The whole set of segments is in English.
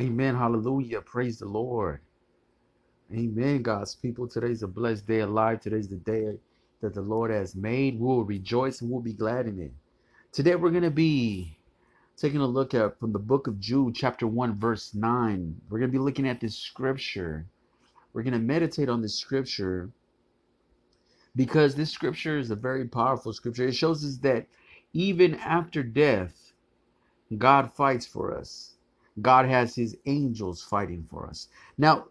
Amen. Hallelujah. Praise the Lord. Amen, God's people. Today's a blessed day alive. Today's the day that the Lord has made. We will rejoice and we'll be glad in it. Today we're going to be taking a look at from the book of Jude, chapter 1, verse 9. We're going to be looking at this scripture. We're going to meditate on this scripture because this scripture is a very powerful scripture. It shows us that even after death, God fights for us. God has his angels fighting for us. Now,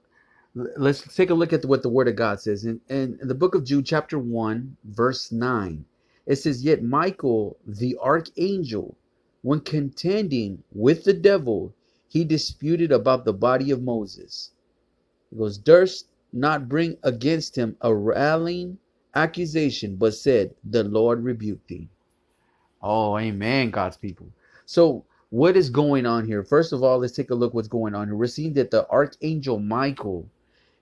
let's take a look at what the word of God says. In, in, the book of Jude, chapter 1, verse 9, it says, Yet Michael, the archangel, when contending with the devil, he disputed about the body of Moses. He goes, Durst not bring against him a rallying accusation, but said, The Lord rebuked thee. Oh, amen, God's people. So what is going on here? First of all, let's take a look what's going on here. We're seeing that the archangel Michael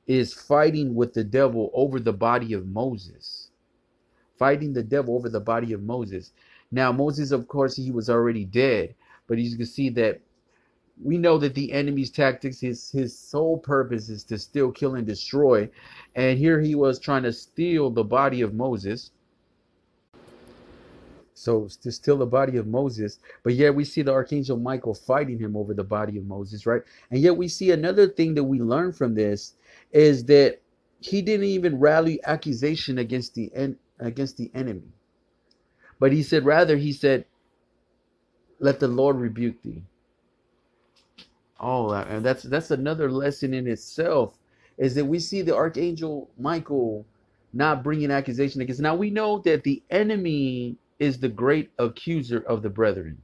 is fighting with the devil over the body of Moses. Fighting the devil over the body of Moses. Now, Moses, of course, he was already dead, but you can see that we know that the enemy's tactics, his his sole purpose is to steal, kill, and destroy. And here he was trying to steal the body of Moses so steal the body of Moses, but yet we see the archangel Michael fighting him over the body of Moses, right? And yet we see another thing that we learn from this is that he didn't even rally accusation against the en- against the enemy. But he said rather he said let the Lord rebuke thee. Oh, and that's that's another lesson in itself is that we see the archangel Michael not bringing accusation against. Now we know that the enemy is the great accuser of the brethren.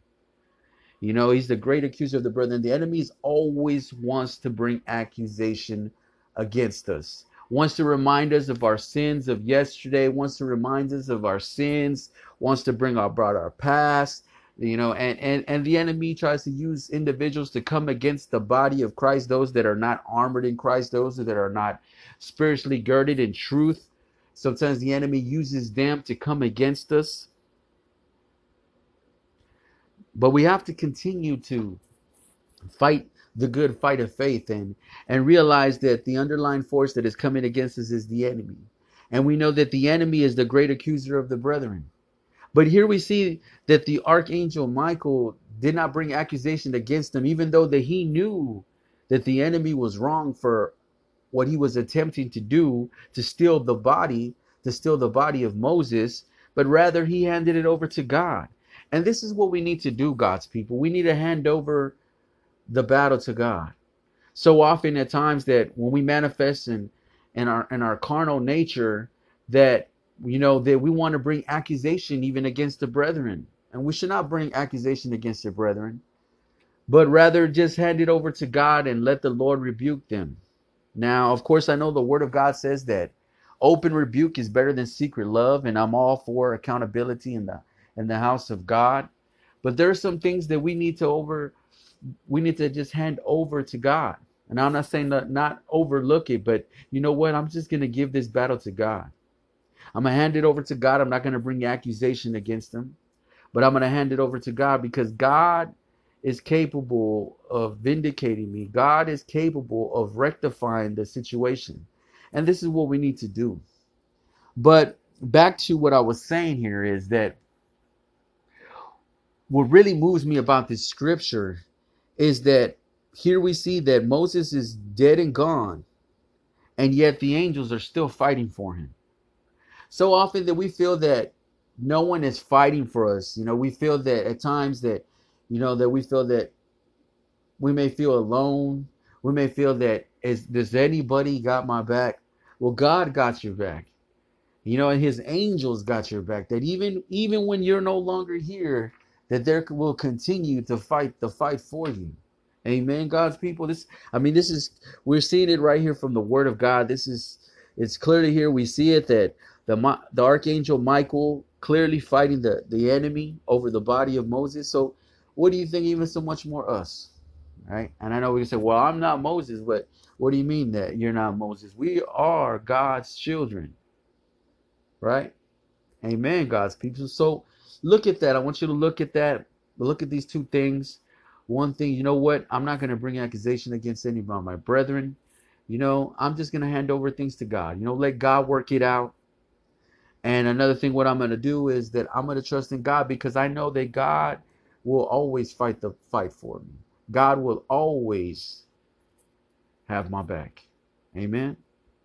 You know, he's the great accuser of the brethren. The enemy always wants to bring accusation against us, wants to remind us of our sins of yesterday, wants to remind us of our sins, wants to bring about our past, you know, and, and, and the enemy tries to use individuals to come against the body of Christ, those that are not armored in Christ, those that are not spiritually girded in truth. Sometimes the enemy uses them to come against us but we have to continue to fight the good fight of faith and and realize that the underlying force that is coming against us is the enemy. And we know that the enemy is the great accuser of the brethren. But here we see that the archangel Michael did not bring accusation against them, even though that he knew that the enemy was wrong for what he was attempting to do to steal the body, to steal the body of Moses, but rather he handed it over to God. And this is what we need to do, God's people. We need to hand over the battle to God. So often at times that when we manifest in, in our in our carnal nature, that you know that we want to bring accusation even against the brethren. And we should not bring accusation against the brethren, but rather just hand it over to God and let the Lord rebuke them. Now, of course, I know the word of God says that open rebuke is better than secret love, and I'm all for accountability and the in the house of God. But there are some things that we need to over we need to just hand over to God. And I'm not saying that not overlook it, but you know what? I'm just gonna give this battle to God. I'm gonna hand it over to God. I'm not gonna bring accusation against him, but I'm gonna hand it over to God because God is capable of vindicating me. God is capable of rectifying the situation. And this is what we need to do. But back to what I was saying here is that what really moves me about this scripture is that here we see that Moses is dead and gone, and yet the angels are still fighting for him. So often that we feel that no one is fighting for us. You know, we feel that at times that, you know, that we feel that we may feel alone. We may feel that is does anybody got my back? Well, God got your back. You know, and his angels got your back. That even even when you're no longer here, that there will continue to fight the fight for you. Amen. God's people. This, I mean, this is we're seeing it right here from the Word of God. This is it's clearly here. We see it that the the archangel Michael clearly fighting the the enemy over the body of Moses. So, what do you think? Even so much more us, right? And I know we can say, "Well, I'm not Moses," but what do you mean that you're not Moses? We are God's children, right? Amen. God's people. So look at that. I want you to look at that. Look at these two things. one thing, you know what? I'm not going to bring accusation against any of my brethren. You know, I'm just going to hand over things to God. You know, let God work it out. And another thing, what I'm going to do is that I'm going to trust in God because I know that God will always fight the fight for me. God will always have my back. Amen.